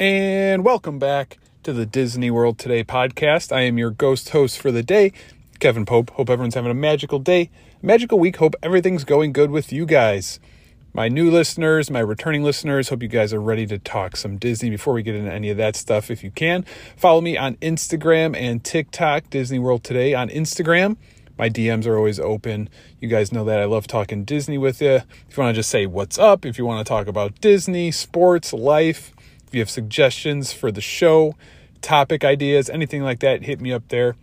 And welcome back to the Disney World Today podcast. I am your ghost host for the day, Kevin Pope. Hope everyone's having a magical day, magical week. Hope everything's going good with you guys. My new listeners, my returning listeners, hope you guys are ready to talk some Disney before we get into any of that stuff. If you can, follow me on Instagram and TikTok, Disney World Today on Instagram. My DMs are always open. You guys know that I love talking Disney with you. If you want to just say what's up, if you want to talk about Disney, sports, life, if you have suggestions for the show, topic ideas, anything like that, hit me up there.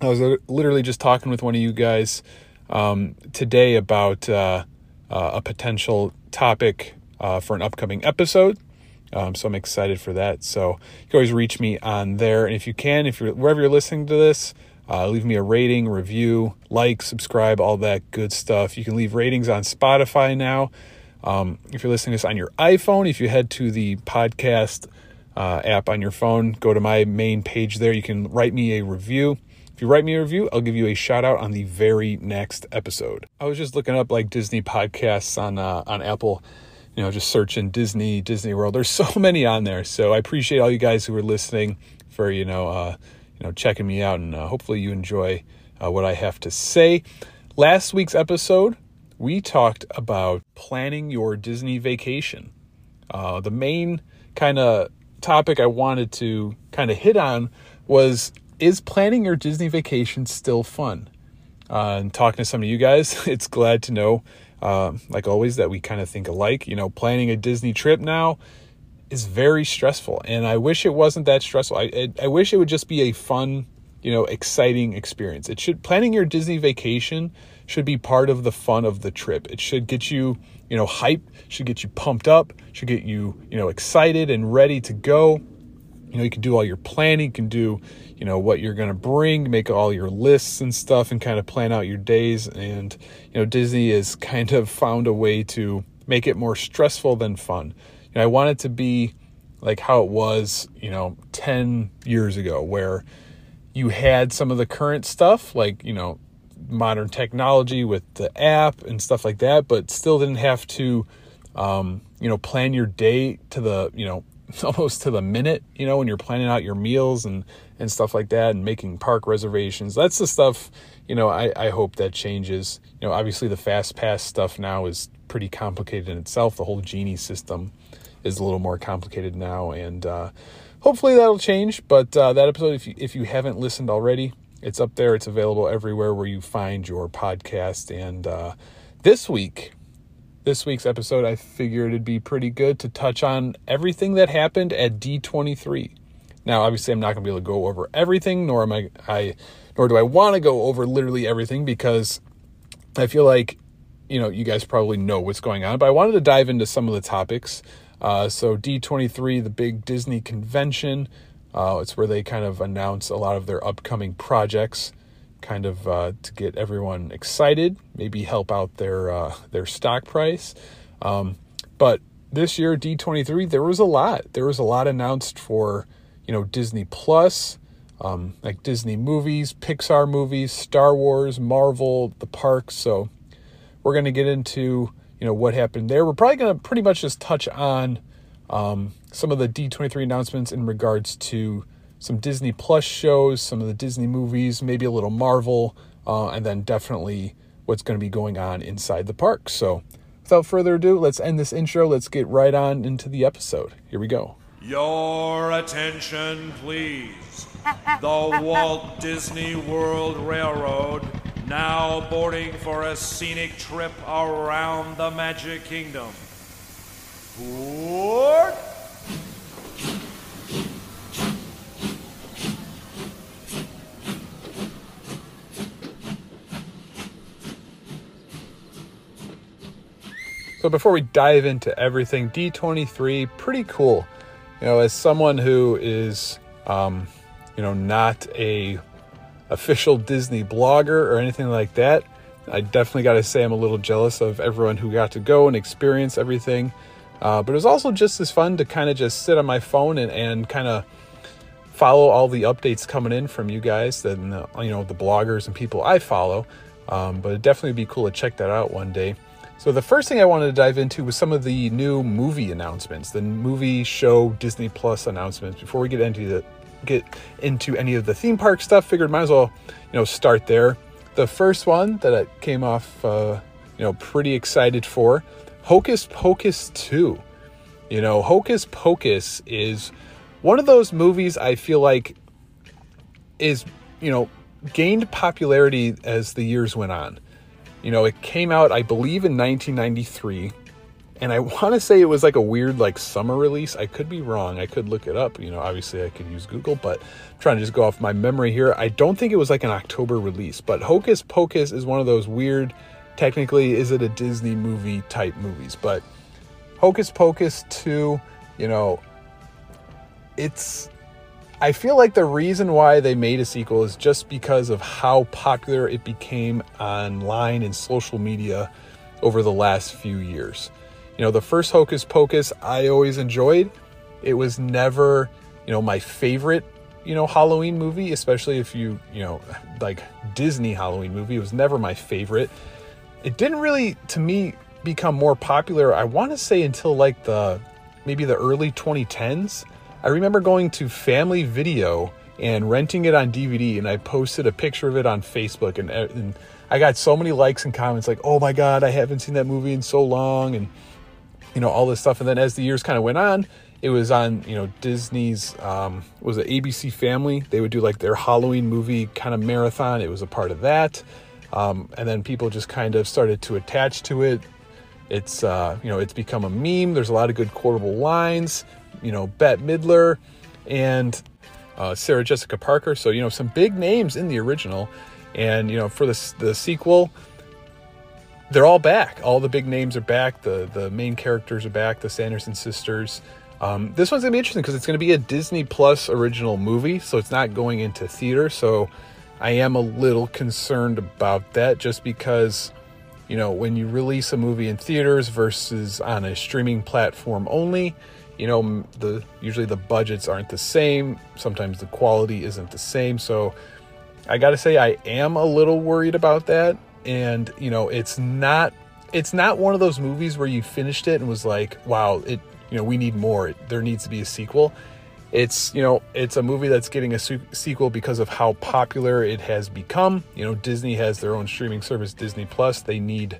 I was literally just talking with one of you guys um, today about uh, uh, a potential topic uh, for an upcoming episode. Um, so I'm excited for that. So you can always reach me on there, and if you can, if you're wherever you're listening to this, uh, leave me a rating, review, like, subscribe, all that good stuff. You can leave ratings on Spotify now. Um, if you're listening to this on your iPhone, if you head to the podcast uh, app on your phone, go to my main page there. You can write me a review. If you write me a review, I'll give you a shout out on the very next episode. I was just looking up like Disney podcasts on uh, on Apple, you know, just searching Disney, Disney World. There's so many on there. So I appreciate all you guys who are listening for you know uh, you know checking me out, and uh, hopefully you enjoy uh, what I have to say. Last week's episode we talked about planning your Disney vacation. Uh, the main kind of topic I wanted to kind of hit on was is planning your Disney vacation still fun? Uh, and talking to some of you guys, it's glad to know, uh, like always, that we kind of think alike. You know, planning a Disney trip now is very stressful, and I wish it wasn't that stressful. I, I, I wish it would just be a fun, you know, exciting experience. It should planning your Disney vacation should be part of the fun of the trip. It should get you, you know, hype, should get you pumped up, should get you, you know, excited and ready to go. You know, you can do all your planning, you can do, you know, what you're going to bring, make all your lists and stuff and kind of plan out your days and, you know, Disney has kind of found a way to make it more stressful than fun. You know, I want it to be like how it was, you know, 10 years ago where you had some of the current stuff like, you know, modern technology with the app and stuff like that, but still didn't have to, um, you know, plan your day to the, you know, almost to the minute, you know, when you're planning out your meals and, and stuff like that and making park reservations. That's the stuff, you know, I, I hope that changes. You know, obviously the fast pass stuff now is pretty complicated in itself. The whole Genie system is a little more complicated now. And, uh, hopefully that'll change. But, uh, that episode, if you, if you haven't listened already, it's up there. It's available everywhere where you find your podcast. And uh, this week, this week's episode, I figured it'd be pretty good to touch on everything that happened at D23. Now, obviously, I'm not going to be able to go over everything, nor am I, I nor do I want to go over literally everything because I feel like, you know, you guys probably know what's going on. But I wanted to dive into some of the topics. Uh, so D23, the big Disney convention, uh, it's where they kind of announce a lot of their upcoming projects, kind of uh, to get everyone excited, maybe help out their uh, their stock price. Um, but this year, D23, there was a lot. There was a lot announced for you know Disney Plus, um, like Disney movies, Pixar movies, Star Wars, Marvel, the parks. So we're going to get into you know what happened there. We're probably going to pretty much just touch on um, some of the D23 announcements in regards to some Disney Plus shows, some of the Disney movies, maybe a little Marvel, uh, and then definitely what's going to be going on inside the park. So, without further ado, let's end this intro. Let's get right on into the episode. Here we go. Your attention, please. The Walt Disney World Railroad now boarding for a scenic trip around the Magic Kingdom. So before we dive into everything, D23, pretty cool. you know, as someone who is, um, you know, not a official Disney blogger or anything like that, I definitely got to say I'm a little jealous of everyone who got to go and experience everything. Uh, but it was also just as fun to kind of just sit on my phone and, and kind of follow all the updates coming in from you guys and you know the bloggers and people I follow. Um, but it'd definitely be cool to check that out one day. So the first thing I wanted to dive into was some of the new movie announcements, the movie show Disney Plus announcements. Before we get into the get into any of the theme park stuff, figured might as well you know start there. The first one that I came off, uh, you know, pretty excited for, Hocus Pocus 2. You know, Hocus Pocus is one of those movies I feel like is, you know, gained popularity as the years went on. You know, it came out, I believe, in 1993 and I want to say it was like a weird like summer release. I could be wrong. I could look it up. You know, obviously I could use Google, but I'm trying to just go off my memory here. I don't think it was like an October release, but Hocus Pocus is one of those weird. Technically, is it a Disney movie type movies? But Hocus Pocus two, you know, it's. I feel like the reason why they made a sequel is just because of how popular it became online and social media over the last few years. You know, the first Hocus Pocus I always enjoyed. It was never, you know, my favorite, you know, Halloween movie, especially if you, you know, like Disney Halloween movie. It was never my favorite. It didn't really, to me, become more popular, I want to say until like the maybe the early 2010s. I remember going to Family Video and renting it on DVD, and I posted a picture of it on Facebook, and, and I got so many likes and comments like, "Oh my God, I haven't seen that movie in so long," and you know all this stuff and then as the years kind of went on it was on you know disney's um, was it abc family? They would do like their halloween movie kind of marathon. It was a part of that um, and then people just kind of started to attach to it it's uh, you know it's become a meme there's a lot of good quotable lines you know bette midler and uh, sarah jessica parker so you know some big names in the original and you know for the, the sequel they're all back. All the big names are back. The the main characters are back. The Sanderson sisters. Um, this one's gonna be interesting because it's gonna be a Disney Plus original movie, so it's not going into theater. So I am a little concerned about that, just because you know when you release a movie in theaters versus on a streaming platform only, you know the usually the budgets aren't the same. Sometimes the quality isn't the same. So I gotta say I am a little worried about that and you know it's not it's not one of those movies where you finished it and was like wow it you know we need more there needs to be a sequel it's you know it's a movie that's getting a su- sequel because of how popular it has become. You know disney has their own streaming service disney plus. They need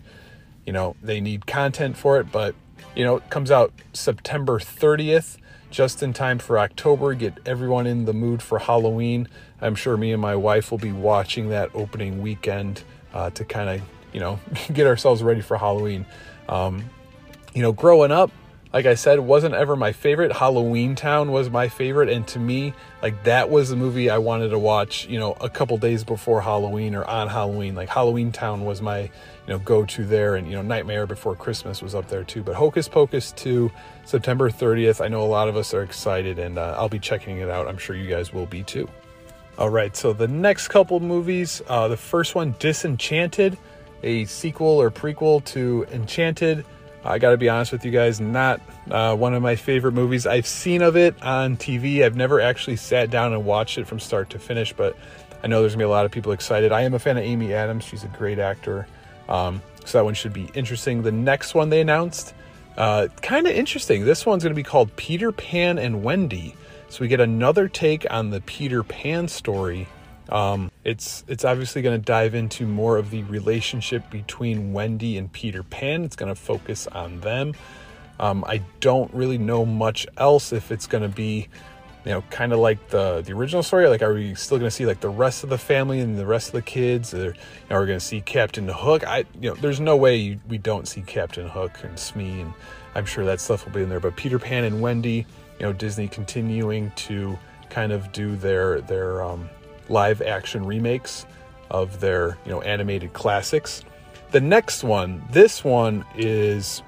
you know they need content for it. But you know it comes out september 30th just in time for october. Get everyone in the mood for halloween. I'm sure me and my wife will be watching that opening weekend uh, to kind of you know get ourselves ready for Halloween. Um, you know, growing up, like I said, wasn't ever my favorite. Halloween Town was my favorite, and to me, like that was the movie I wanted to watch. You know, a couple days before Halloween or on Halloween. Like Halloween Town was my you know go to there, and you know Nightmare Before Christmas was up there too. But Hocus Pocus 2, September 30th. I know a lot of us are excited, and uh, I'll be checking it out. I'm sure you guys will be too. All right, so the next couple movies, uh, the first one, Disenchanted, a sequel or prequel to Enchanted. I got to be honest with you guys, not uh, one of my favorite movies. I've seen of it on TV. I've never actually sat down and watched it from start to finish, but I know there's gonna be a lot of people excited. I am a fan of Amy Adams; she's a great actor, um, so that one should be interesting. The next one they announced, uh, kind of interesting. This one's gonna be called Peter Pan and Wendy. So we get another take on the Peter Pan story. Um, it's it's obviously going to dive into more of the relationship between Wendy and Peter Pan. It's going to focus on them. Um, I don't really know much else if it's going to be, you know, kind of like the the original story. Like, are we still going to see like the rest of the family and the rest of the kids? Or you know, are we going to see Captain Hook? I, you know, there's no way you, we don't see Captain Hook and Smee, and I'm sure that stuff will be in there. But Peter Pan and Wendy you know Disney continuing to kind of do their their um, live action remakes of their you know animated classics. The next one, this one is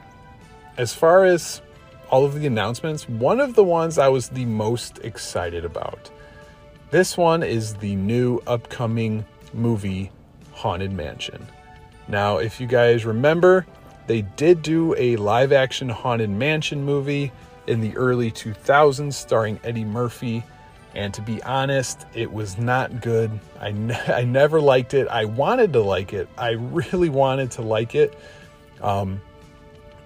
as far as all of the announcements, one of the ones I was the most excited about. This one is the new upcoming movie Haunted Mansion. Now, if you guys remember, they did do a live action Haunted Mansion movie in the early 2000s starring Eddie Murphy. And to be honest, it was not good. I, ne- I never liked it. I wanted to like it. I really wanted to like it. Um,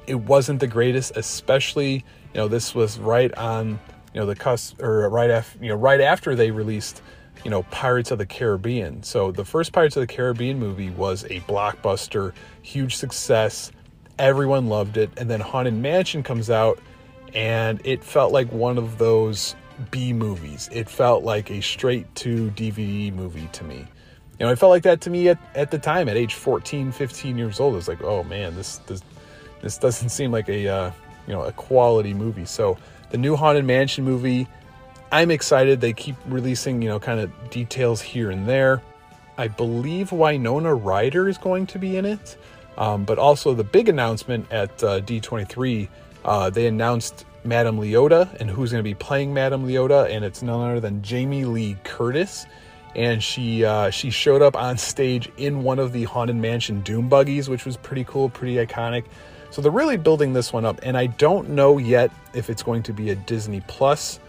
it wasn't the greatest, especially, you know, this was right on, you know, the cusp or right after, you know, right after they released, you know, Pirates of the Caribbean. So the first Pirates of the Caribbean movie was a blockbuster, huge success. Everyone loved it. And then Haunted Mansion comes out and it felt like one of those B movies. It felt like a straight to DVD movie to me. You know, it felt like that to me at, at the time at age 14, 15 years old. It was like, oh man, this this this doesn't seem like a uh, you know a quality movie. So the new Haunted Mansion movie, I'm excited. They keep releasing you know kind of details here and there. I believe Winona Ryder is going to be in it, um, but also the big announcement at uh, D23 uh, they announced Madame Leota and who's going to be playing Madame Leota, and it's none other than Jamie Lee Curtis. And she uh, she showed up on stage in one of the Haunted Mansion Doom buggies, which was pretty cool, pretty iconic. So they're really building this one up, and I don't know yet if it's going to be a Disney Plus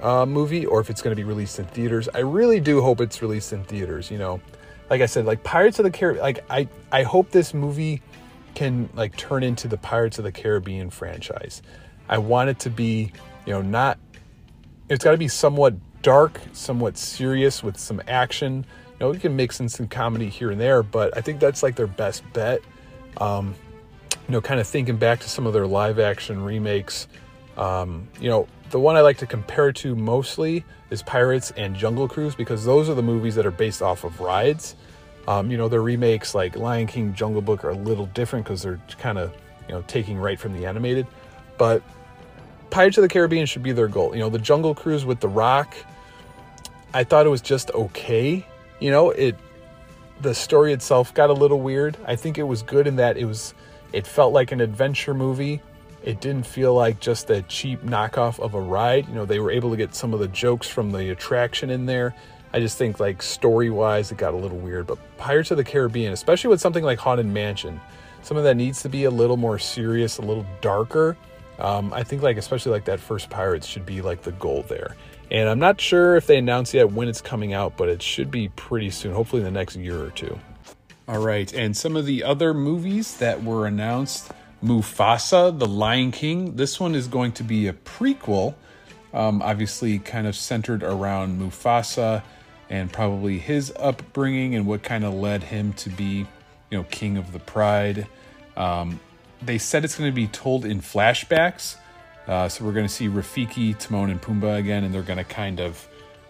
uh, movie or if it's going to be released in theaters. I really do hope it's released in theaters. You know, like I said, like Pirates of the Caribbean. Like I I hope this movie can like turn into the Pirates of the Caribbean franchise. I want it to be, you know, not it's got to be somewhat dark, somewhat serious with some action. You know, we can mix in some comedy here and there, but I think that's like their best bet. Um, you know, kind of thinking back to some of their live action remakes. Um, you know, the one I like to compare to mostly is Pirates and Jungle Cruise because those are the movies that are based off of rides. Um, you know, their remakes like Lion King, Jungle Book are a little different because they're kind of, you know, taking right from the animated. But Pirates of the Caribbean should be their goal. You know, the Jungle Cruise with The Rock, I thought it was just okay. You know, it the story itself got a little weird. I think it was good in that it was it felt like an adventure movie. It didn't feel like just a cheap knockoff of a ride. You know, they were able to get some of the jokes from the attraction in there. I just think like story wise, it got a little weird. But Pirates of the Caribbean, especially with something like Haunted Mansion, something that needs to be a little more serious, a little darker. Um, I think like especially like that first Pirates should be like the goal there. And I'm not sure if they announced yet when it's coming out, but it should be pretty soon, hopefully in the next year or two. All right, and some of the other movies that were announced Mufasa, The Lion King. This one is going to be a prequel, um, obviously, kind of centered around Mufasa and probably his upbringing and what kind of led him to be, you know, king of the pride. Um, they said it's going to be told in flashbacks. Uh, so we're going to see Rafiki, Timon, and Pumbaa again, and they're going to kind of,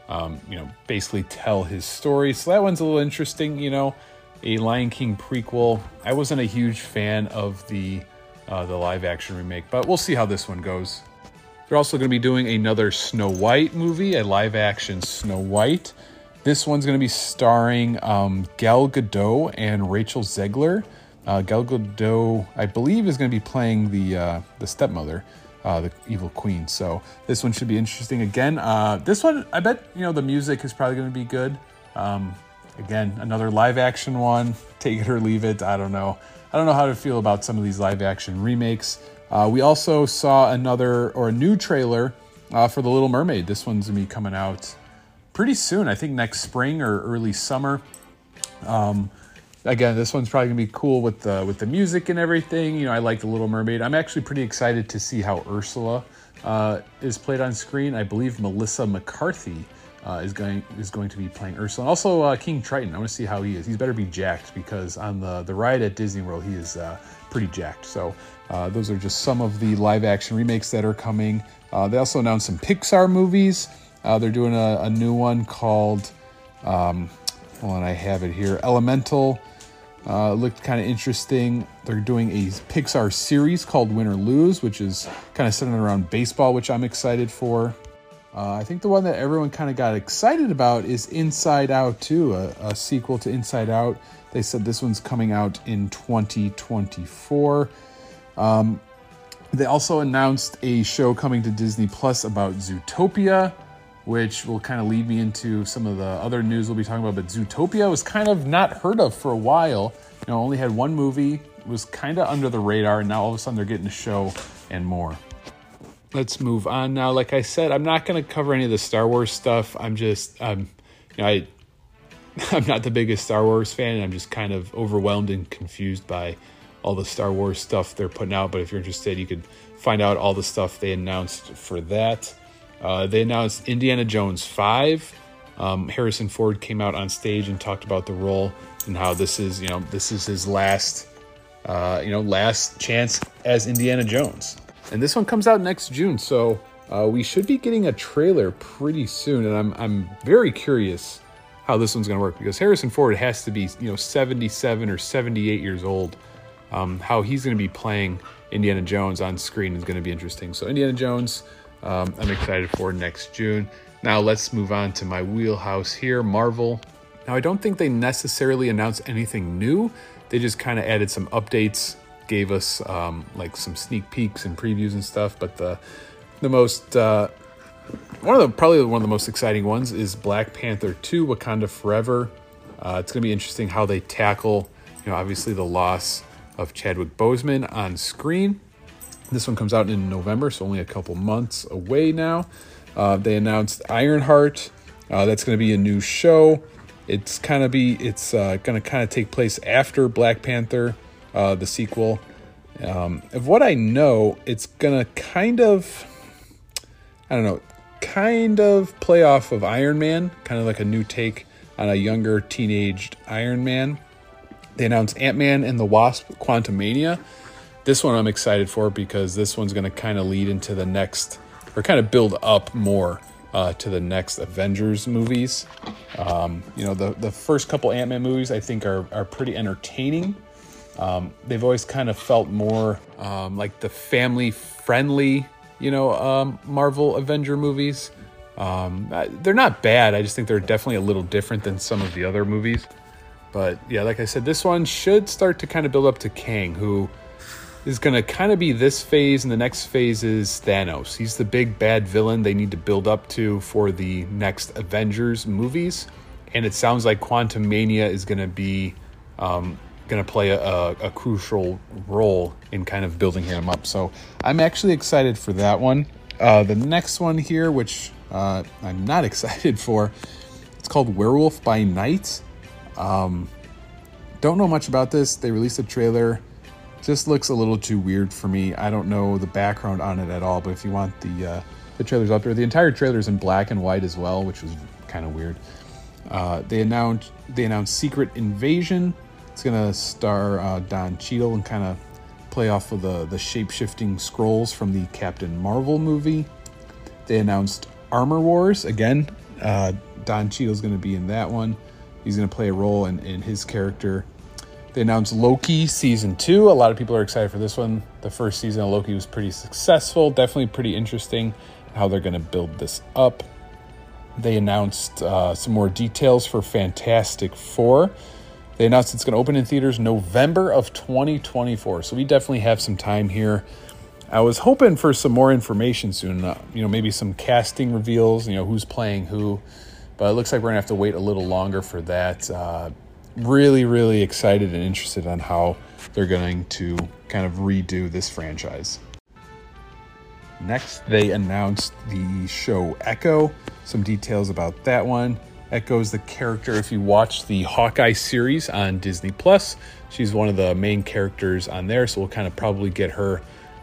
um, you know, basically tell his story. So that one's a little interesting, you know, a Lion King prequel. I wasn't a huge fan of the uh, the live action remake, but we'll see how this one goes. They're also going to be doing another Snow White movie, a live action Snow White. This one's going to be starring um, Gal Gadot and Rachel Zegler. Uh, Gal Gadot, I believe, is going to be playing the uh, the stepmother, uh, the evil queen. So this one should be interesting. Again, uh, this one, I bet you know the music is probably going to be good. Um, again, another live action one. Take it or leave it. I don't know. I don't know how to feel about some of these live action remakes. Uh, we also saw another or a new trailer uh, for The Little Mermaid. This one's gonna be coming out pretty soon. I think next spring or early summer. Um, again, this one's probably gonna be cool with the with the music and everything. You know, I like the Little Mermaid. I'm actually pretty excited to see how Ursula uh, is played on screen. I believe Melissa McCarthy uh, is going is going to be playing Ursula. And also uh, King Triton. I want to see how he is. He's better be jacked because on the the ride at Disney World he is uh, pretty jacked. So uh, those are just some of the live action remakes that are coming. Uh, they also announced some Pixar movies. They're doing a, a, new one called, um, hold on, I have it here, Elemental. Uh, looked kind of interesting. They're doing a Pixar series called Win or Lose, which is kind of centered around baseball, which I'm excited for. Uh, I think the one that everyone kind of got excited about is Inside Out 2, a, a, sequel to Inside Out. They said this one's coming out in 2024. Um, They also announced a show coming to Disney Plus about Zootopia, which will kind of lead me into some of the other news we'll be talking about. But Zootopia was kind of not heard of for a while. You know, only had one movie, was kind of under the radar, and now all of a sudden they're getting a show and more. Let's move on now. Like I said, I'm not going to cover any of the Star Wars stuff. I'm just, um, you know, I, I'm not the biggest Star Wars fan, and I'm just kind of overwhelmed and confused by all the Star Wars stuff they're putting out. But if you're interested, you could find out all the stuff they announced for that. Uh, they announced Indiana Jones 5. Um, Harrison Ford came out on stage and talked about the role and how this is, you know, this is his last, uh, you know, last chance as Indiana Jones. And this one comes out next June, so uh, we should be getting a trailer pretty soon. And I'm I'm very curious how this one's going to work because Harrison Ford has to be, you know, 77 or 78 years old um, how he's going to be playing Indiana Jones on screen is going to be interesting. So, Indiana Jones, um, I'm excited for next June. Now, let's move on to my wheelhouse here Marvel. Now, I don't think they necessarily announced anything new, they just kind of added some updates, gave us um, like some sneak peeks and previews and stuff. But the, the most, uh, one of the probably one of the most exciting ones is Black Panther 2 Wakanda Forever. Uh, it's going to be interesting how they tackle, you know, obviously the loss of Chadwick Boseman on screen. This one comes out in November, so only a couple months away now. Uh, they announced Ironheart. Uh, that's going to be a new show. It's kind of be it's uh, going to kind of take place after Black Panther, uh, the sequel. Um, of what I know, it's going to kind of I don't know, kind of play off of Iron Man, kind of like a new take on a younger teenaged Iron Man. They announced Ant Man and the Wasp Quantumania. This one I'm excited for because this one's going to kind of lead into the next, or kind of build up more uh, to the next Avengers movies. Um, you know, the, the first couple Ant Man movies I think are, are pretty entertaining. Um, they've always kind of felt more um, like the family friendly, you know, um, Marvel Avenger movies. Um, they're not bad. I just think they're definitely a little different than some of the other movies. But yeah, like I said, this one should start to kind of build up to Kang, who is going to kind of be this phase, and the next phase is Thanos. He's the big bad villain they need to build up to for the next Avengers movies. And it sounds like Quantumania is going to be um, going to play a, a, a, crucial role in kind of building him up. So I'm actually excited for that one. Uh, the next one here, which uh, I'm not excited for, it's called Werewolf by Night. Um, don't know much about this. They released a trailer. Just looks a little too weird for me. I don't know the background on it at all. But if you want the uh, the trailers up there, the entire trailer is in black and white as well, which was kind of weird. Uh, they announced they announced Secret Invasion. It's gonna star uh, Don Cheadle and kind of play off of the the shape shifting Skrulls from the Captain Marvel movie. They announced Armor Wars again. Uh, Don Cheadle's gonna be in that one. He's to play a role in, in his character. They announced Loki season two. A lot of people are excited for this one. The first season of Loki was pretty successful, definitely pretty interesting how they're going to build this up. They announced uh, some more details for Fantastic Four. They announced it's going to open in theaters November of 2024. So we definitely have some time here. I was hoping for some more information soon. Uh, you know, maybe some casting reveals. You know, who's playing who. But it looks like we're going to have to wait a little longer for that. Uh, really, really excited and interested on how they're going to kind of redo this franchise. Next, they announced the show Echo. Some details about that one. Echo is the character, if you watch the Hawkeye series on Disney Plus, she's one of the main characters on there. So we'll kind of probably get her,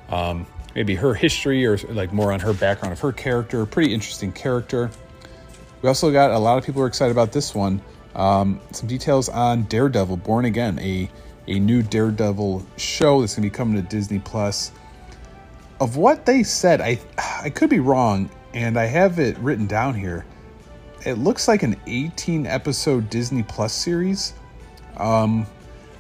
um, maybe her history or like more on her background of her character. Pretty interesting character. We also got a lot of people are excited about this one. Um, some details on Daredevil Born Again, a a new Daredevil show that's going to be coming to Disney Plus. Of what they said, I I could be wrong, and I have it written down here. It looks like an 18 episode Disney Plus series. Um,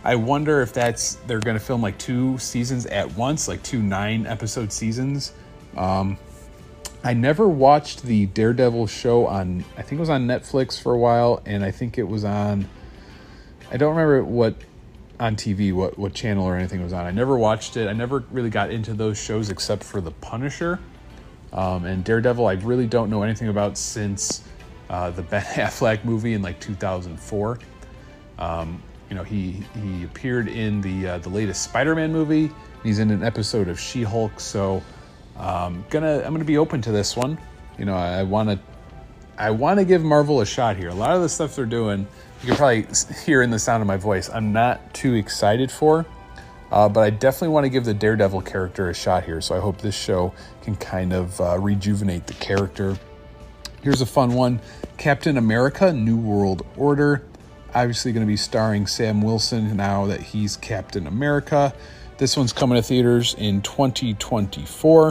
I wonder if that's they're going to film like two seasons at once, like two nine episode seasons. Um, I never watched the Daredevil show on, I think it was on Netflix for a while, and I think it was on, I don't remember what on TV what what channel or anything was on. I never watched it. I never really got into those shows except for The Punisher um, and Daredevil. I really don't know anything about since uh, the Ben Affleck movie in like 2004. Um, you know, he he appeared in the uh, the latest Spider-Man movie. He's in an episode of She-Hulk. So um, gonna I'm gonna be open to this one. You know, I want to I want to give Marvel a shot here. A lot of the stuff they're doing you can probably hear in the sound of my voice, I'm not too excited for. Uh, but I definitely want to give the Daredevil character a shot here. So I hope this show can kind of uh, rejuvenate the character. Here's a fun one Captain America New World Order. Obviously, going to be starring Sam Wilson now that he's Captain America. This one's coming to theaters in 2024.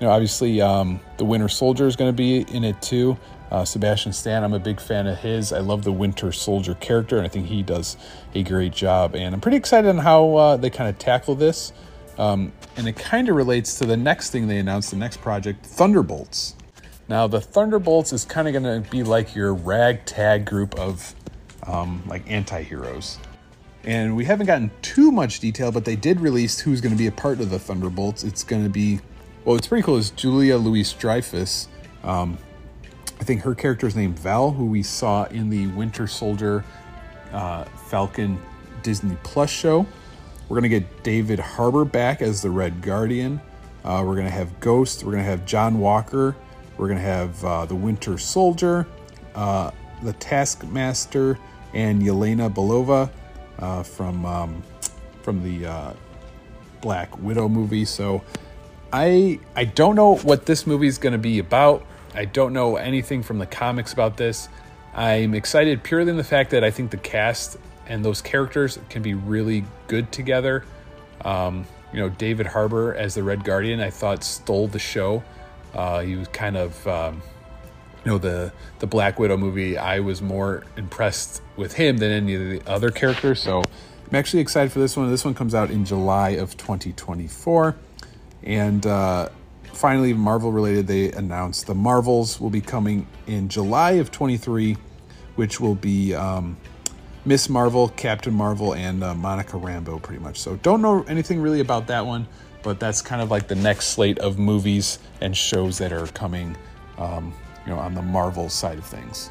You know, obviously, um, the Winter Soldier is going to be in it too. Uh, Sebastian Stan, I'm a big fan of his. I love the Winter Soldier character, and I think he does a great job. And I'm pretty excited on how uh, they kind of tackle this. Um, and it kind of relates to the next thing they announced, the next project, Thunderbolts. Now, the Thunderbolts is kind of going to be like your ragtag group of um, like anti-heroes. And we haven't gotten too much detail, but they did release who's going to be a part of the Thunderbolts. It's going to be, well, it's pretty cool. It's Julia Louis Dreyfus. Um, I think her character is named Val, who we saw in the Winter Soldier uh, Falcon Disney Plus show. We're going to get David Harbour back as the Red Guardian. Uh, we're going to have Ghost. We're going to have John Walker. We're going to have uh, the Winter Soldier, uh, the Taskmaster, and Yelena Belova uh, from um, from the uh, Black Widow movie. So I I don't know what this movie is going to be about. I don't know anything from the comics about this. I'm excited purely in the fact that I think the cast and those characters can be really good together. Um, you know, David Harbour as the Red Guardian, I thought stole the show. Uh, he was kind of, um, you know, the the Black Widow movie. I was more impressed with him than any of the other characters. So I'm actually excited for this one. This one comes out in July of 2024, and uh, finally, Marvel related, they announced the Marvels will be coming in July of 23, which will be um, Miss Marvel, Captain Marvel, and uh, Monica Rambeau, pretty much. So, don't know anything really about that one, but that's kind of like the next slate of movies and shows that are coming, um, you know, on the Marvel side of things.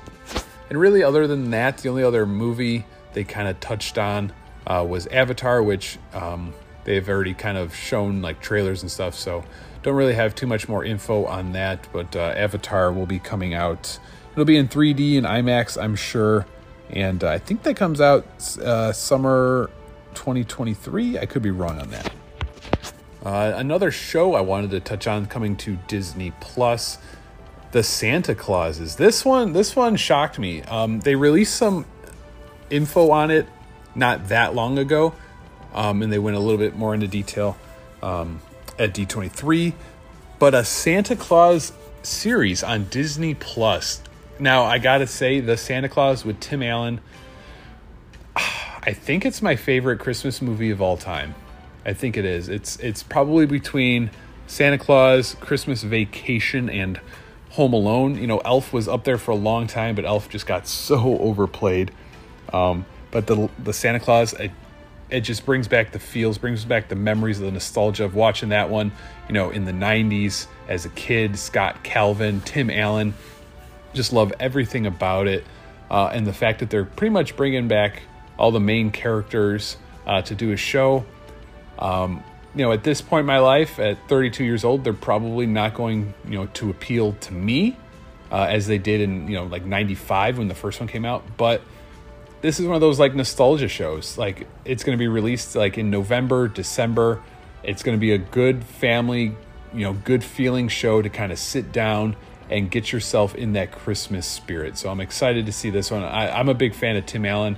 And really, other than that, the only other movie they kind of touched on uh, was Avatar, which um, they've already kind of shown like trailers and stuff. So don't really have too much more info on that, but uh, Avatar will be coming out. It'll be in 3D and IMAX, I'm sure. And uh, I think that comes out uh, summer 2023. I could be wrong on that. Uh, another show I wanted to touch on coming to Disney Plus, the Santa Clauses. This one, this one shocked me. Um, they released some info on it not that long ago, um, and they went a little bit more into detail. Um, at D23, but a Santa Claus series on Disney Plus. Now, I gotta say, the Santa Clause with Tim Allen, I think it's my favorite Christmas movie of all time. I think it is. It's it's probably between Santa Clause, Christmas Vacation, and Home Alone. You know, Elf was up there for a long time, but Elf just got so overplayed. Um, but the the Santa Clause, I it just brings back the feels, brings back the memories, the nostalgia of watching that one, you know, in the 90s as a kid. Scott Calvin, Tim Allen, just love everything about it. Uh, and the fact that they're pretty much bringing back all the main characters uh, to do a show. Um, you know, at this point in my life, at 32 years old, they're probably not going, you know, to appeal to me uh, as they did in, you know, like 95 when the first one came out. But this is one of those like nostalgia shows. Like it's going to be released like in November, December. It's going to be a good family, you know, good feeling show to kind of sit down and get yourself in that Christmas spirit. So I'm excited to see this one. I, am a big fan of Tim Allen.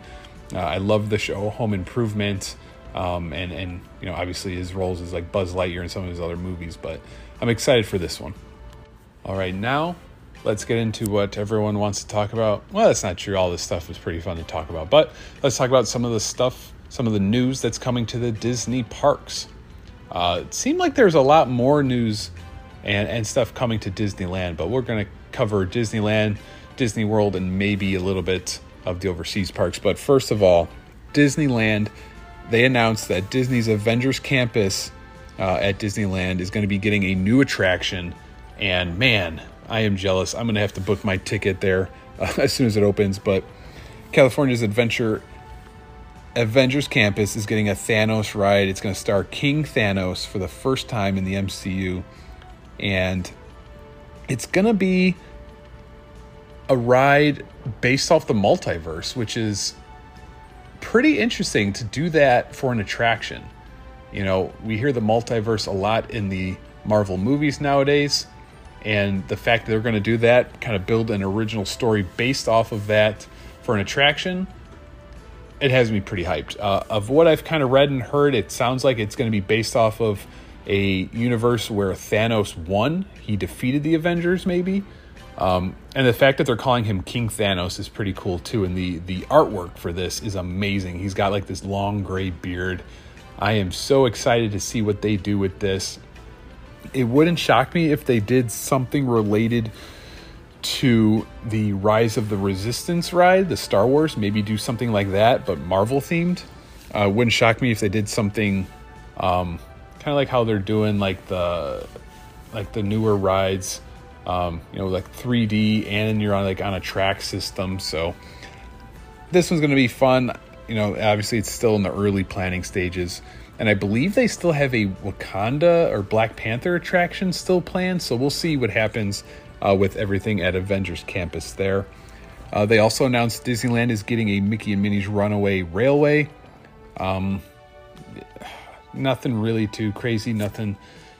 Uh, I love the show Home Improvement, um, and and you know obviously his roles as like Buzz Lightyear in some of his other movies. But I'm excited for this one. All right, now let's get into what everyone wants to talk about. Well, that's not true. All this stuff is pretty fun to talk about, but let's talk about some of the stuff, some of the news that's coming to the Disney parks. Uh, it seemed like there's a lot more news and, and stuff coming to Disneyland, but we're going to cover Disneyland, Disney World, and maybe a little bit of the overseas parks. But first of all, Disneyland they announced that Disney's Avengers Campus uh, at Disneyland is going to be getting a new attraction. And man, I am jealous. I'm going to have to book my ticket there uh, as soon as it opens. But California's Adventure Avengers Campus is getting a Thanos ride. It's going to star King Thanos for the first time in the MCU. And it's going to be a ride based off the multiverse, which is pretty interesting to do that for an attraction. You know, we hear the multiverse a lot in the Marvel movies nowadays, and the fact that they're going to do that, kind of build an original story based off of that for an attraction, it has me pretty hyped. Uh, of what I've kind of read and heard, it sounds like it's going to be based off of a universe where Thanos won. He defeated the Avengers, maybe. Um, and the fact that they're calling him King Thanos is pretty cool too. And the the artwork for this is amazing. He's got like this long gray beard. I am so excited to see what they do with this. It wouldn't shock me if they did something related to the Rise of the Resistance ride, the Star Wars. Maybe do something like that, but Marvel themed. Uh, wouldn't shock me if they did something um, kind of like how they're doing like the like the newer rides um, you know, like 3D and you're on like on a track system. So this one's going to be fun. You know, obviously it's still in the early planning stages. And I believe they still have a Wakanda or Black Panther attraction still planned. So we'll see what happens uh, with everything at Avengers Campus there. Uh, they also announced Disneyland is getting a Mickey and Minnie's Runaway Railway. Um, nothing really too crazy, nothing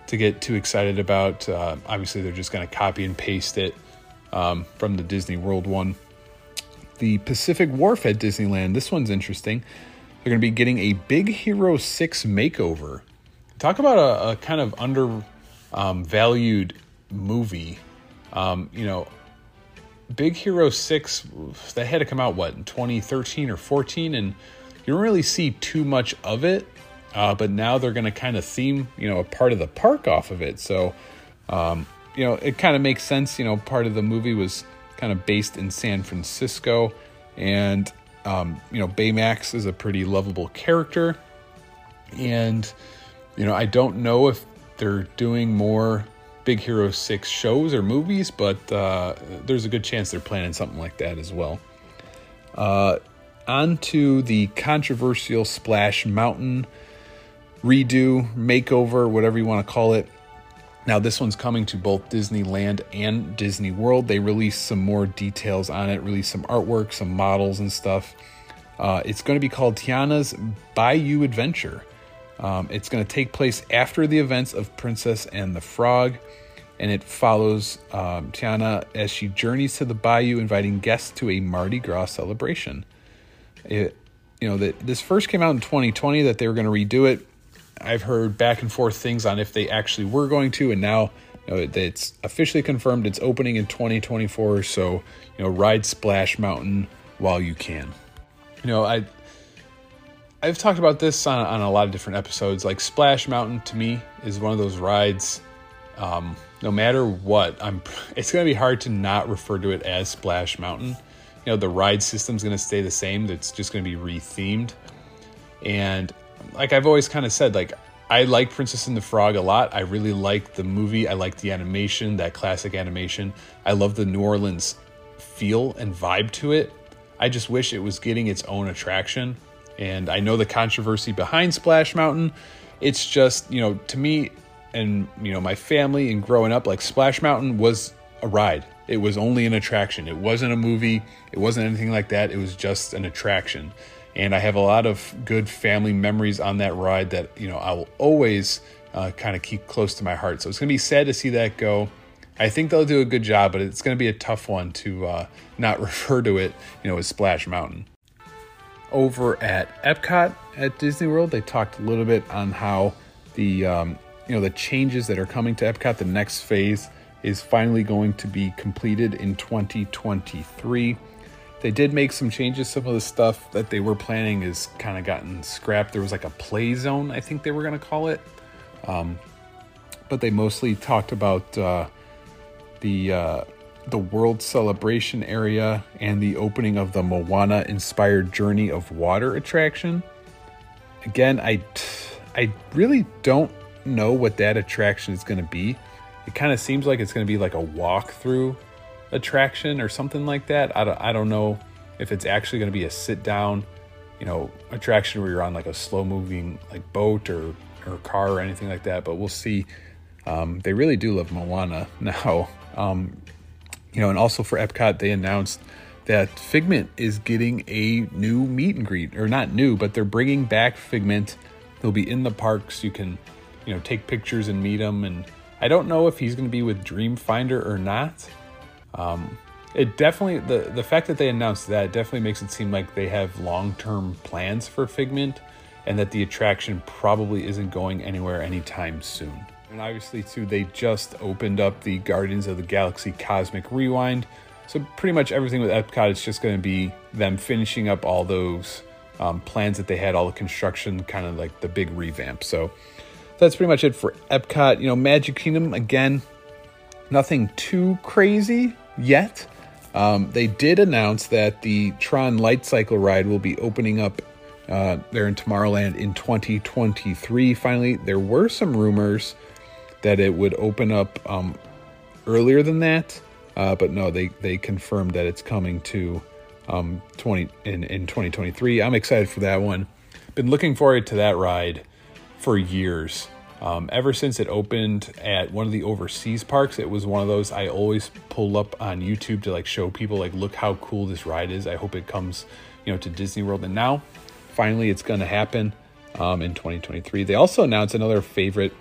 to get too excited about. Uh, obviously, they're just going to copy and paste it um, from the Disney World one. The Pacific Wharf at Disneyland, this one's interesting. They're going to be getting a Big Hero 6 makeover. Talk about a, a kind of undervalued um, movie. Um, you know, Big Hero 6, that had to come out, what, in 2013 or 14? And you don't really see too much of it uh, but now they're going to kind of theme, you know, a part of the park off of it. So, um, you know, it kind of makes sense. You know, part of the movie was kind of based in San Francisco, and um, you know, Baymax is a pretty lovable character, and you know, I don't know if they're doing more Big Hero Six shows or movies, but uh, there's a good chance they're planning something like that as well. Uh, on to the controversial Splash Mountain redo, makeover, whatever you want to call it. Now, this one's coming to both Disneyland and Disney World. They released some more details on it, released some artwork, some models, and stuff. Uh, it's going to be called Tiana's Bayou Adventure. Um, it's going to take place after the events of Princess and the Frog, and it follows um, Tiana as she journeys to the bayou, inviting guests to a Mardi Gras celebration. It, you know, that this first came out in 2020 that they were going to redo it. I've heard back and forth things on if they actually were going to, and now you know, it's officially confirmed it's opening in 2024. So, you know, ride Splash Mountain while you can. You know, I I've talked about this on, on a lot of different episodes. Like Splash Mountain to me is one of those rides. Um, no matter what, I'm it's going to be hard to not refer to it as Splash Mountain. You know, the ride system's going to stay the same. It's just going to be rethemed. And like I've always kind of said, like I like Princess and the Frog a lot. I really like the movie. I like the animation, that classic animation. I love the New Orleans feel and vibe to it. I just wish it was getting its own attraction. And I know the controversy behind Splash Mountain. It's just, you know, to me and, you know, my family and growing up, like Splash Mountain was a ride. It was only an attraction. It wasn't a movie. It wasn't anything like that. It was just an attraction and I have a lot of good family memories on that ride that you know I will always uh, kind of keep close to my heart. So it's going to be sad to see that go. I think they'll do a good job, but it's going to be a tough one to uh, not refer to it, you know, as Splash Mountain. Over at Epcot at Disney World, they talked a little bit on how the um, you know the changes that are coming to Epcot. The next phase is finally going to be completed in 2023. They did make some changes. Some of the stuff that they were planning is kind of gotten scrapped. There was like a play zone, I think they were going to call it. Um, but they mostly talked about uh, the uh, the World Celebration area and the opening of the Moana inspired Journey of Water attraction. again, I I really don't know what that attraction is going to be. It kind of seems like it's going to be like a walkthrough attraction or something like that. I don't, I don't know if it's actually going to be a sit down, you know, attraction where you're on like a slow moving like boat or or car or anything like that. But we'll see. Um, they really do love Moana now. Um, you know, and also for Epcot, they announced that Figment is getting a new meet and greet, or not new, but they're bringing back Figment. They'll be in the parks. You can, you know, take pictures and meet him. And I don't know if he's going to be with Dreamfinder or not. Um, it definitely the the fact that they announced that definitely makes it seem like they have long term plans for Figment, and that the attraction probably isn't going anywhere anytime soon. And obviously, too, they just opened up the Guardians of the Galaxy Cosmic Rewind. So, pretty much everything with Epcot is just going to be them finishing up all those um, plans that they had, all the construction, kind of like the big revamp. So, that's pretty much it for Epcot. You know, Magic Kingdom, again, nothing too crazy yet. Um, they did announce that the Tron Light Cycle ride will be opening up uh, there in Tomorrowland in 2023. Finally, there were some rumors that it would open up um, earlier than that, uh, but no, they they confirmed that it's coming to um, 20 in in 2023. I'm excited for that one. Been looking forward to that ride for years. Um, ever since it opened at one of the overseas parks, it was one of those I always pull up on YouTube to like show people like look how cool this ride is. I hope it comes, you know, to Disney World. And now, finally, it's going to happen um, in 2023. They also announced another favorite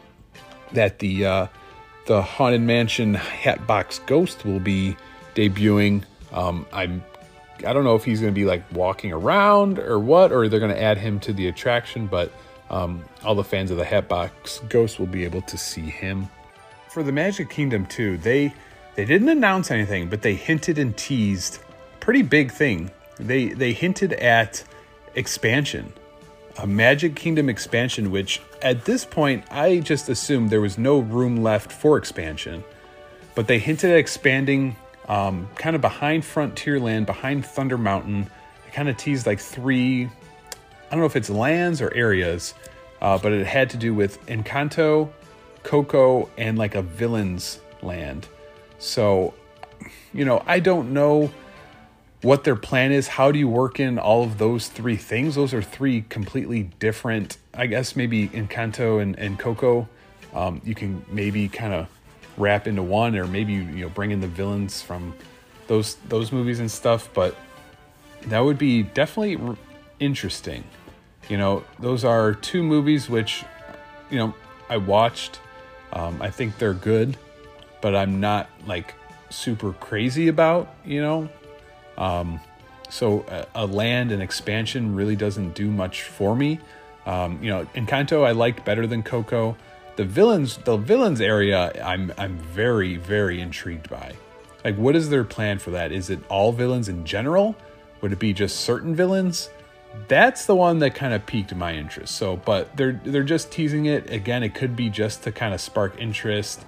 that the uh, the Haunted Mansion Hatbox Ghost will be debuting. Um, I'm I don't know if he's going to be like walking around or what, or they're going to add him to the attraction, but um, all the fans of the Hatbox Ghost will be able to see him. For the Magic Kingdom too, they they didn't announce anything, but they hinted and teased pretty big thing. They they hinted at expansion, a Magic Kingdom expansion, which at this point I just assumed there was no room left for expansion. But they hinted at expanding um, kind of behind Frontierland, behind Thunder Mountain. They kind of teased like three I don't know if it's lands or areas, uh, but it had to do with Encanto, Coco, and like a villain's land. So, you know, I don't know what their plan is. How do you work in all of those three things? Those are three completely different, I guess maybe Encanto and, and Coco. Um, you can maybe kind of wrap into one, or maybe you know bring in the villains from those those movies and stuff. But that would be definitely interesting. You know, those are two movies which, you know, I watched. Um, I think they're good, but I'm not like super crazy about, you know. Um, so a, a, land and expansion really doesn't do much for me. Um, you know, Encanto I liked better than Coco. The villains, the villains area, I'm I'm very very intrigued by. Like, what is their plan for that? Is it all villains in general? Would it be just certain villains? That's the one that kind of piqued my interest. So, but they're they're just teasing it again. It could be just to kind of spark interest.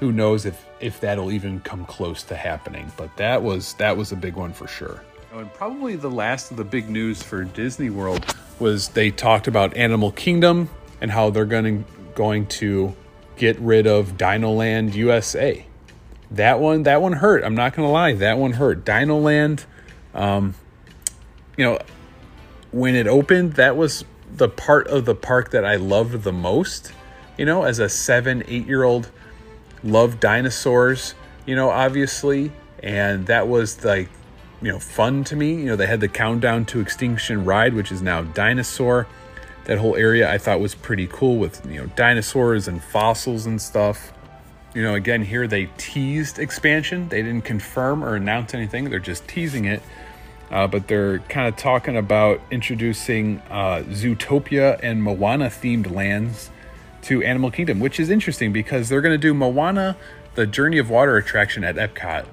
Who knows if if that'll even come close to happening? But that was that was a big one for sure. And probably the last of the big news for Disney World was they talked about Animal Kingdom and how they're going to going to get rid of Dinoland USA. That one that one hurt. I'm not going to lie. That one hurt. Dinoland um you know, when it opened, that was the part of the park that I loved the most. You know, as a seven, eight year old, loved dinosaurs, you know, obviously. And that was like, you know, fun to me. You know, they had the countdown to extinction ride, which is now dinosaur. That whole area I thought was pretty cool with, you know, dinosaurs and fossils and stuff. You know, again, here they teased expansion. They didn't confirm or announce anything, they're just teasing it uh, but they're kind of talking about introducing uh, Zootopia and Moana themed lands to Animal Kingdom, which is interesting because they're going to do Moana, the Journey of Water attraction at Epcot,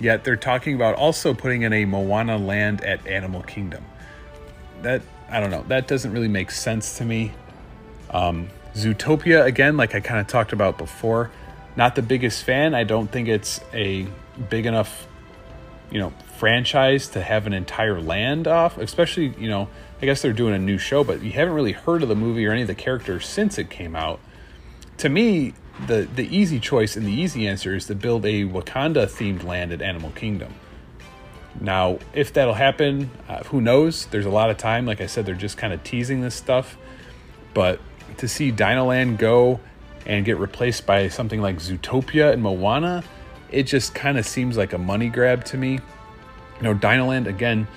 yet they're talking about also putting in a Moana land at Animal Kingdom. That, I don't know, that doesn't really make sense to me. Um, Zootopia, again, like I kind of talked about before, not the biggest fan. I don't think it's a big enough you know, franchise to have an entire land off, especially, you know, I guess they're doing a new show, but you haven't really heard of the movie or any of the characters since it came out. To me, the the easy choice and the easy answer is to build a Wakanda themed land at Animal Kingdom. Now, if that'll happen, uh, who knows? There's a lot of time. Like I said, they're just kind of teasing this stuff. But to see Dinoland go and get replaced by something like Zootopia and Moana, it just kind of seems like a money grab to me. You know, Dinoland again,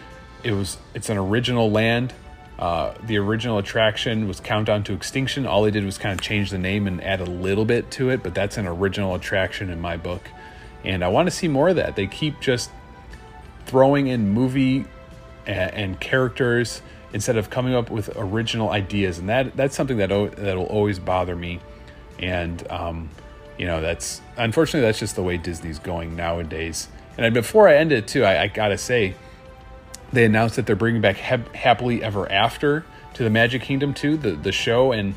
it was it's an original land. Uh, the original attraction was Countdown to Extinction. All they did was kind of change the name and add a little bit to it, but that's an original attraction in my book. And I want to see more of that. They keep just throwing in movie and, and characters instead of coming up with original ideas, and that that's something that that will always bother me. And um, you know, that's unfortunately that's just the way Disney's going nowadays. And before I end it too, I, I gotta say, they announced that they're bringing back Happily Ever After to the Magic Kingdom too, the the show, and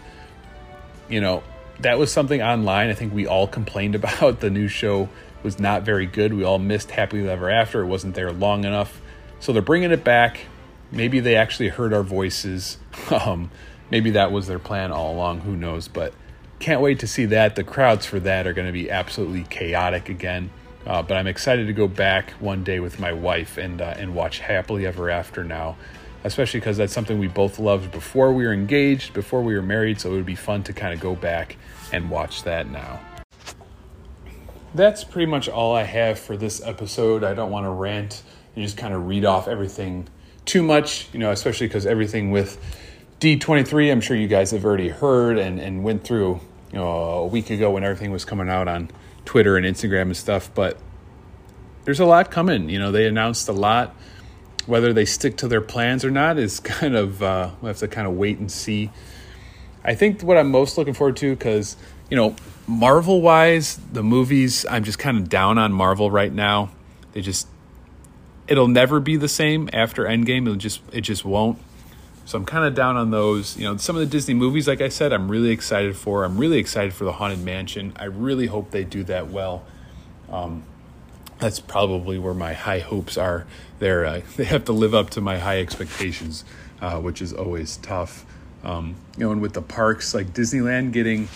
you know that was something online. I think we all complained about the new show was not very good. We all missed Happily Ever After. It wasn't there long enough, so they're bringing it back maybe they actually heard our voices. Um, maybe that was their plan all along. Who knows? But can't wait to see that. The crowds for that are going to be absolutely chaotic again. Uh, but I'm excited to go back one day with my wife and uh, and watch Happily Ever After now, especially because that's something we both loved before we were engaged, before we were married. So it would be fun to kind of go back and watch that now. That's pretty much all I have for this episode. I don't want to rant and just kind of read off everything too much, you know, especially because everything with D23, I'm sure you guys have already heard and, and went through, you know, a week ago when everything was coming out on Twitter and Instagram and stuff. But there's a lot coming. You know, they announced a lot. Whether they stick to their plans or not is kind of, uh, we'll have to kind of wait and see. I think what I'm most looking forward to, because, you know, Marvel wise, the movies, I'm just kind of down on Marvel right now. They just it'll never be the same after Endgame. It'll just it just won't. So I'm kind of down on those. You know, some of the Disney movies, like I said, I'm really excited for. I'm really excited for the Haunted Mansion. I really hope they do that well. Um, that's probably where my high hopes are. There, uh, they have to live up to my high expectations, uh, which is always tough. Um, you know, and with the parks like Disneyland getting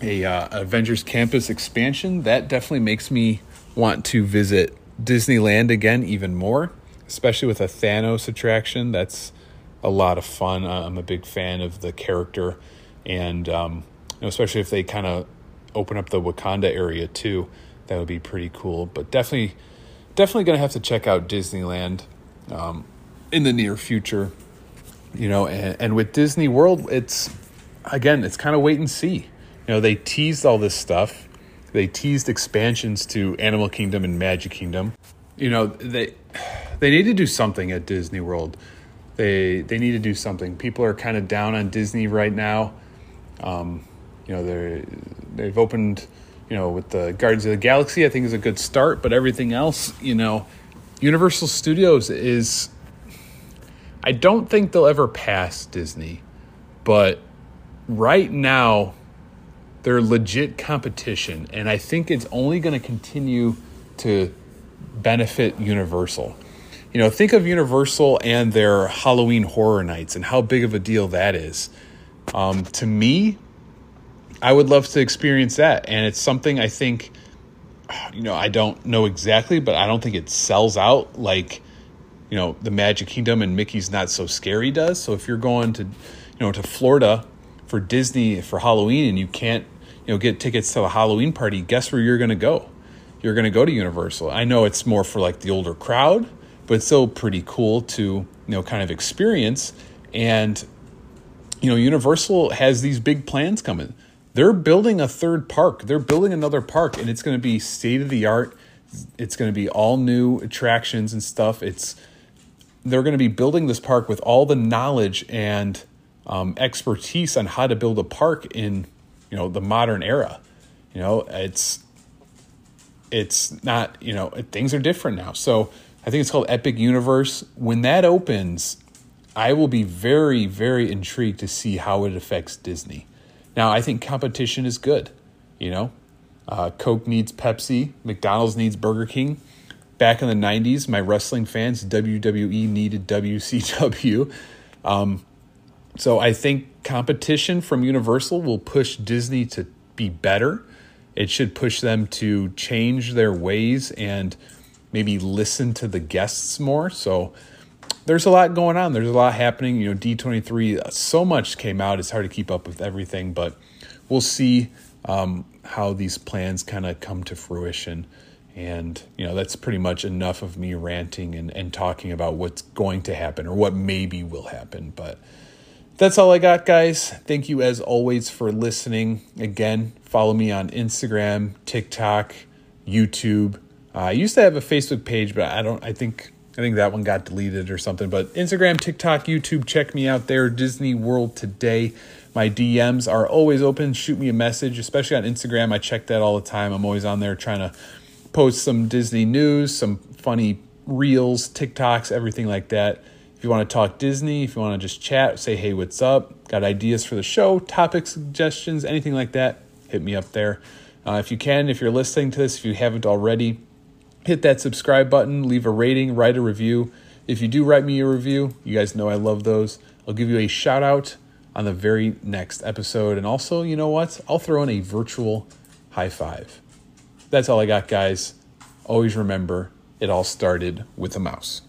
a uh, Avengers Campus expansion, that definitely makes me want to visit Disneyland again even more, especially with a Thanos attraction. That's a lot of fun. I'm a big fan of the character, and um, you know, especially if they kind of open up the Wakanda area too, that would be pretty cool. But definitely, definitely gonna have to check out Disneyland um, in the near future. You know, and, and with Disney World, it's again, it's kind of wait and see. You know, they teased all this stuff they teased expansions to Animal Kingdom and Magic Kingdom. You know, they they need to do something at Disney World. They they need to do something. People are kind of down on Disney right now. Um, you know, they they've opened, you know, with the Guardians of the Galaxy. I think is a good start, but everything else, you know, Universal Studios is. I don't think they'll ever pass Disney, but right now they're legit competition, and I think it's only going to continue to benefit Universal. You know, think of Universal and their Halloween Horror Nights and how big of a deal that is. Um, to me, I would love to experience that, and it's something I think. You know, I don't know exactly, but I don't think it sells out like you know the Magic Kingdom and Mickey's Not So Scary does. So if you're going to, you know, to Florida for Disney for Halloween and you can't you know get tickets to a Halloween party, guess where you're going to go? You're going to go to Universal. I know it's more for like the older crowd, but it's still pretty cool to you know kind of experience. And you know, Universal has these big plans coming. They're building a third park. They're building another park, and it's going to be state of the art. It's going to be all new attractions and stuff. It's they're going to be building this park with all the knowledge and um, expertise on how to build a park in you know the modern era you know it's it's not you know things are different now so i think it's called epic universe when that opens i will be very very intrigued to see how it affects disney now i think competition is good you know uh, coke needs pepsi mcdonald's needs burger king back in the 90s, my wrestling fans, WWE needed WCW. Um, so I think competition from Universal will push Disney to be better. It should push them to change their ways and maybe listen to the guests more. So there's a lot going on. There's a lot happening. You know, D23, so much came out. It's hard to keep up with everything, but we'll see um, how these plans kind of come to fruition. And, you know, that's pretty much enough of me ranting and, and talking about what's going to happen or what maybe will happen. But that's all I got, guys. Thank you as always for listening. Again, follow me on Instagram, TikTok, YouTube. Uh, I used to have a Facebook page, but I don't. I think I think that one got deleted or something. But Instagram, TikTok, YouTube, check me out there. Disney World Today. My DMs are always open. Shoot me a message, especially on Instagram. I check that all the time. I'm always on there trying to post some Disney news, some funny reels, TikToks, everything like that. If you want to talk Disney, if you want to just chat, say, hey, what's up? Got ideas for the show, topic suggestions, anything like that, hit me up there. Uh, if you can, if you're listening to this, if you haven't already, hit that subscribe button, leave a rating, write a review. If you do write me a review, you guys know I love those. I'll give you a shout out on the very next episode. And also, you know what? I'll throw in a virtual high five. That's all I got, guys. Always remember, it all started with a mouse.